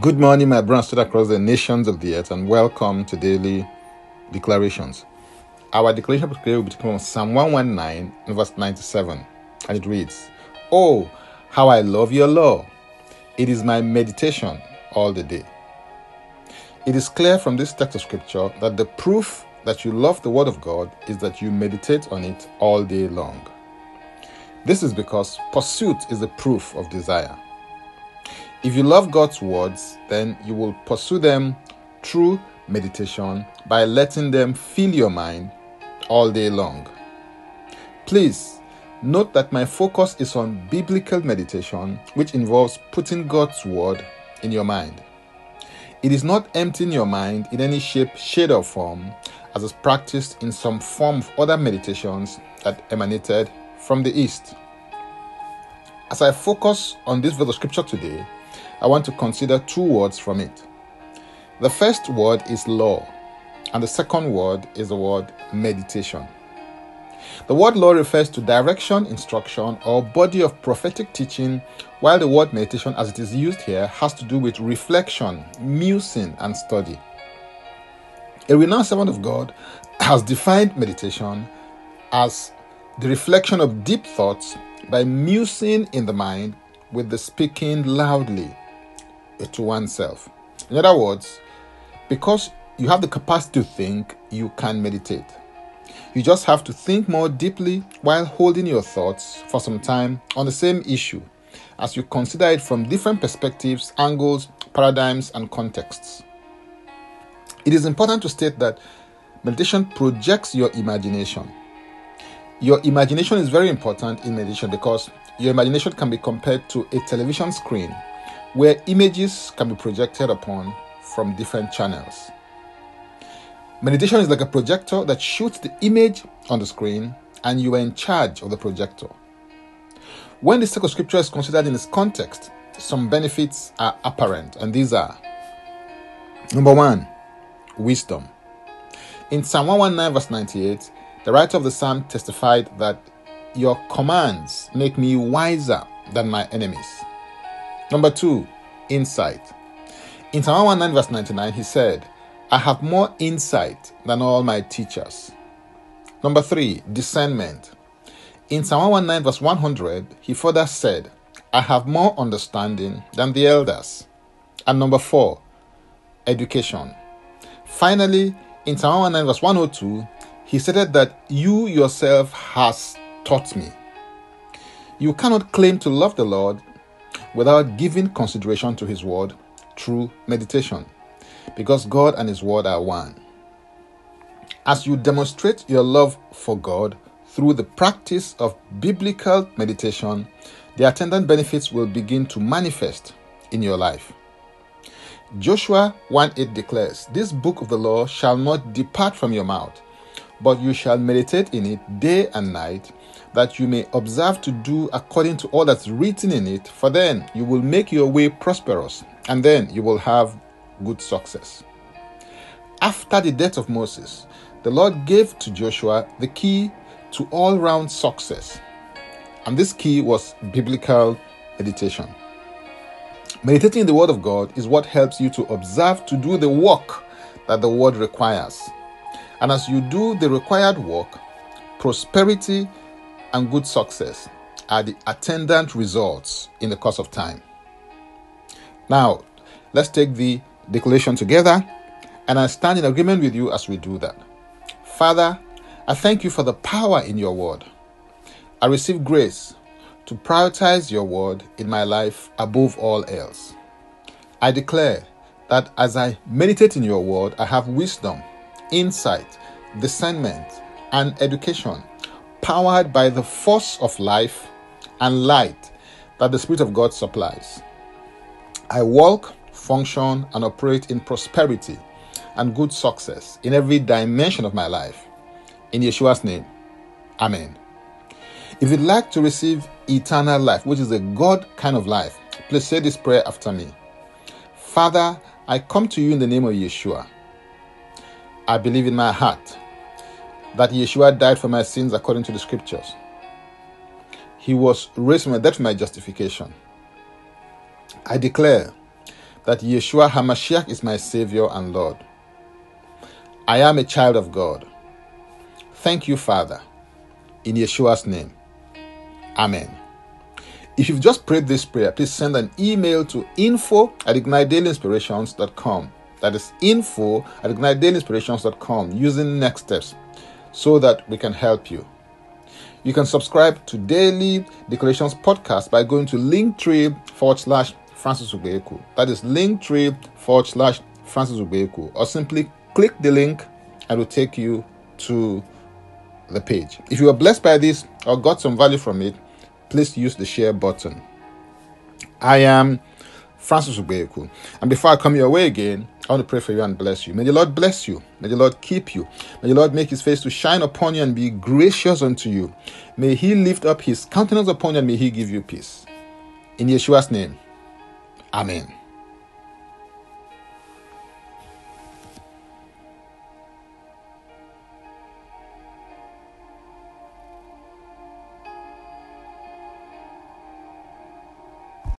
Good morning, my brothers and across the nations of the earth, and welcome to daily declarations. Our declaration for today will be from Psalm 119 and verse 97, and it reads, Oh, how I love your law! It is my meditation all the day. It is clear from this text of scripture that the proof that you love the word of God is that you meditate on it all day long. This is because pursuit is the proof of desire. If you love God's words, then you will pursue them through meditation by letting them fill your mind all day long. Please note that my focus is on biblical meditation, which involves putting God's word in your mind. It is not emptying your mind in any shape, shade, or form, as is practiced in some form of other meditations that emanated from the East. As I focus on this verse of scripture today, I want to consider two words from it. The first word is law, and the second word is the word meditation. The word law refers to direction, instruction, or body of prophetic teaching, while the word meditation, as it is used here, has to do with reflection, musing, and study. A renowned servant of God has defined meditation as the reflection of deep thoughts by musing in the mind with the speaking loudly to oneself. In other words, because you have the capacity to think, you can meditate. You just have to think more deeply while holding your thoughts for some time on the same issue as you consider it from different perspectives, angles, paradigms, and contexts. It is important to state that meditation projects your imagination. Your imagination is very important in meditation because your imagination can be compared to a television screen where images can be projected upon from different channels. Meditation is like a projector that shoots the image on the screen, and you are in charge of the projector. When the of scripture is considered in its context, some benefits are apparent, and these are number one, wisdom. In Psalm 119, verse 98, the writer of the psalm testified that your commands make me wiser than my enemies. Number two, insight. In Psalm 119, verse 99, he said, I have more insight than all my teachers. Number three, discernment. In Psalm 119, verse 100, he further said, I have more understanding than the elders. And number four, education. Finally, in Psalm 119, verse 102, he stated that you yourself has taught me. You cannot claim to love the Lord without giving consideration to His Word through meditation, because God and His Word are one. As you demonstrate your love for God through the practice of biblical meditation, the attendant benefits will begin to manifest in your life. Joshua 1 8 declares, This book of the law shall not depart from your mouth, but you shall meditate in it day and night, that you may observe to do according to all that's written in it, for then you will make your way prosperous, and then you will have good success. After the death of Moses, the Lord gave to Joshua the key to all round success, and this key was biblical meditation. Meditating in the Word of God is what helps you to observe to do the work that the Word requires. And as you do the required work, prosperity and good success are the attendant results in the course of time. Now, let's take the declaration together, and I stand in agreement with you as we do that. Father, I thank you for the power in your word. I receive grace to prioritize your word in my life above all else. I declare that as I meditate in your word, I have wisdom, insight, discernment, and education powered by the force of life and light that the Spirit of God supplies. I walk, function, and operate in prosperity and good success in every dimension of my life. In Yeshua's name, Amen. If you'd like to receive eternal life, which is a God kind of life, please say this prayer after me. Father, I come to you in the name of Yeshua. I believe in my heart that Yeshua died for my sins according to the scriptures. He was raised from dead for my justification. I declare that Yeshua HaMashiach is my Savior and Lord. I am a child of God. Thank you, Father. In Yeshua's name. Amen. If you've just prayed this prayer, please send an email to info at ignitedailyinspirations.com. That is info at ignitedailyinspirations.com using next steps so that we can help you. You can subscribe to Daily Declarations Podcast by going to linktree forward slash Francis Ubeku. That is linktree forward slash Francis Ubeku. Or simply click the link and it will take you to the page. If you are blessed by this or got some value from it, please use the share button. I am Francis Ubeku. And before I come your way again, I want to pray for you and bless you. May the Lord bless you. May the Lord keep you. May the Lord make his face to shine upon you and be gracious unto you. May he lift up his countenance upon you and may he give you peace. In Yeshua's name, Amen.